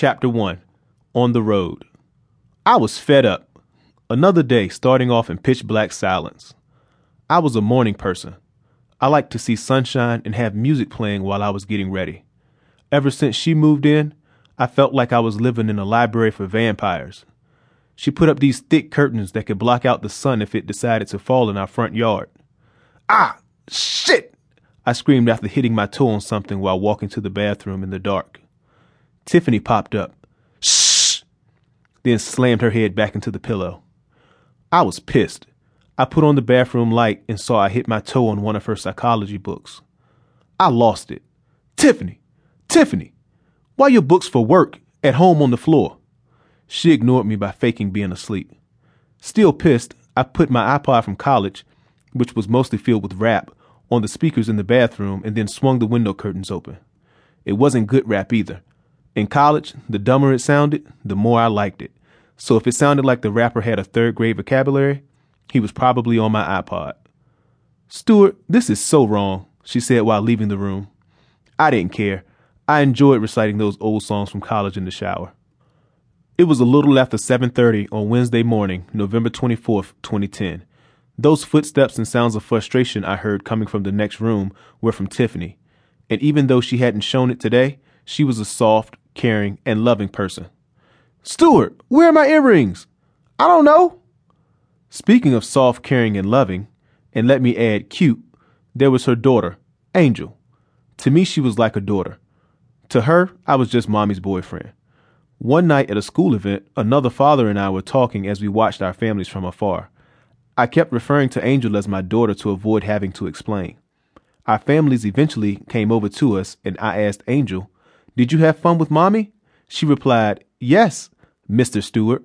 Chapter 1 On the Road. I was fed up. Another day starting off in pitch black silence. I was a morning person. I liked to see sunshine and have music playing while I was getting ready. Ever since she moved in, I felt like I was living in a library for vampires. She put up these thick curtains that could block out the sun if it decided to fall in our front yard. Ah, shit! I screamed after hitting my toe on something while walking to the bathroom in the dark. Tiffany popped up. Shh! Then slammed her head back into the pillow. I was pissed. I put on the bathroom light and saw I hit my toe on one of her psychology books. I lost it. Tiffany! Tiffany! Why your books for work at home on the floor? She ignored me by faking being asleep. Still pissed, I put my iPod from college, which was mostly filled with rap, on the speakers in the bathroom and then swung the window curtains open. It wasn't good rap either. In college, the dumber it sounded, the more I liked it. So if it sounded like the rapper had a third grade vocabulary, he was probably on my iPod. Stuart, this is so wrong, she said while leaving the room. I didn't care. I enjoyed reciting those old songs from college in the shower. It was a little after 7:30 on Wednesday morning, November 24th, 2010. Those footsteps and sounds of frustration I heard coming from the next room were from Tiffany. And even though she hadn't shown it today, she was a soft, caring, and loving person. Stuart, where are my earrings? I don't know. Speaking of soft, caring, and loving, and let me add cute, there was her daughter, Angel. To me, she was like a daughter. To her, I was just mommy's boyfriend. One night at a school event, another father and I were talking as we watched our families from afar. I kept referring to Angel as my daughter to avoid having to explain. Our families eventually came over to us, and I asked Angel, Did you have fun with mommy? She replied, Yes, Mr. Stuart.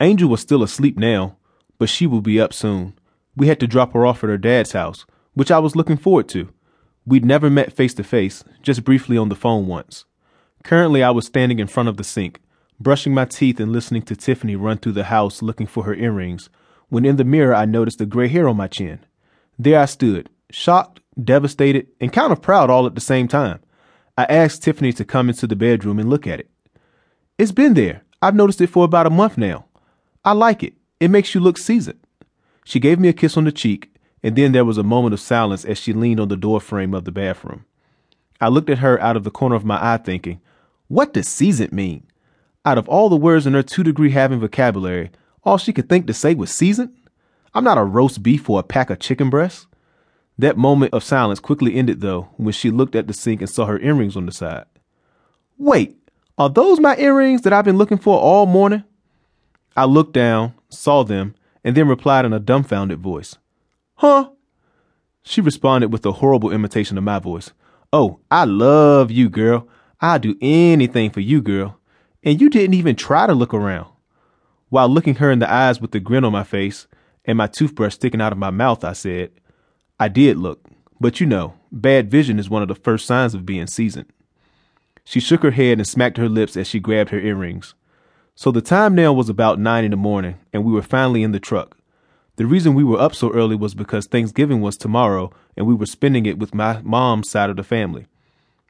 Angel was still asleep now, but she will be up soon. We had to drop her off at her dad's house, which I was looking forward to. We'd never met face to face, just briefly on the phone once. Currently, I was standing in front of the sink, brushing my teeth and listening to Tiffany run through the house looking for her earrings when in the mirror I noticed the gray hair on my chin. There I stood, shocked, devastated, and kind of proud all at the same time. I asked Tiffany to come into the bedroom and look at it. It's been there. I've noticed it for about a month now. I like it. It makes you look seasoned. She gave me a kiss on the cheek, and then there was a moment of silence as she leaned on the door frame of the bathroom. I looked at her out of the corner of my eye, thinking, What does seasoned mean? Out of all the words in her two degree having vocabulary, all she could think to say was seasoned? I'm not a roast beef or a pack of chicken breasts. That moment of silence quickly ended, though, when she looked at the sink and saw her earrings on the side. Wait, are those my earrings that I've been looking for all morning? I looked down, saw them, and then replied in a dumbfounded voice. Huh? She responded with a horrible imitation of my voice. Oh, I love you, girl. I'd do anything for you, girl. And you didn't even try to look around. While looking her in the eyes with the grin on my face and my toothbrush sticking out of my mouth, I said, I did look, but you know, bad vision is one of the first signs of being seasoned. She shook her head and smacked her lips as she grabbed her earrings. So the time now was about nine in the morning, and we were finally in the truck. The reason we were up so early was because Thanksgiving was tomorrow, and we were spending it with my mom's side of the family.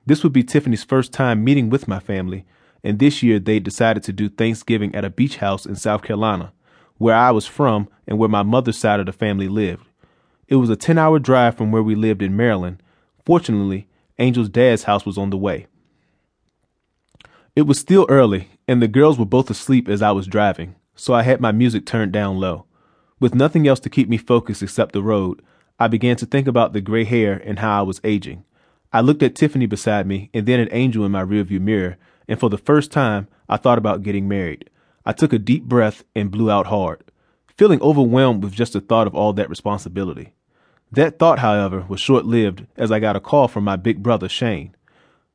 This would be Tiffany's first time meeting with my family, and this year they decided to do Thanksgiving at a beach house in South Carolina, where I was from and where my mother's side of the family lived. It was a 10 hour drive from where we lived in Maryland. Fortunately, Angel's dad's house was on the way. It was still early, and the girls were both asleep as I was driving, so I had my music turned down low. With nothing else to keep me focused except the road, I began to think about the gray hair and how I was aging. I looked at Tiffany beside me and then at Angel in my rearview mirror and for the first time, I thought about getting married. I took a deep breath and blew out hard, feeling overwhelmed with just the thought of all that responsibility. That thought, however, was short lived as I got a call from my big brother, Shane.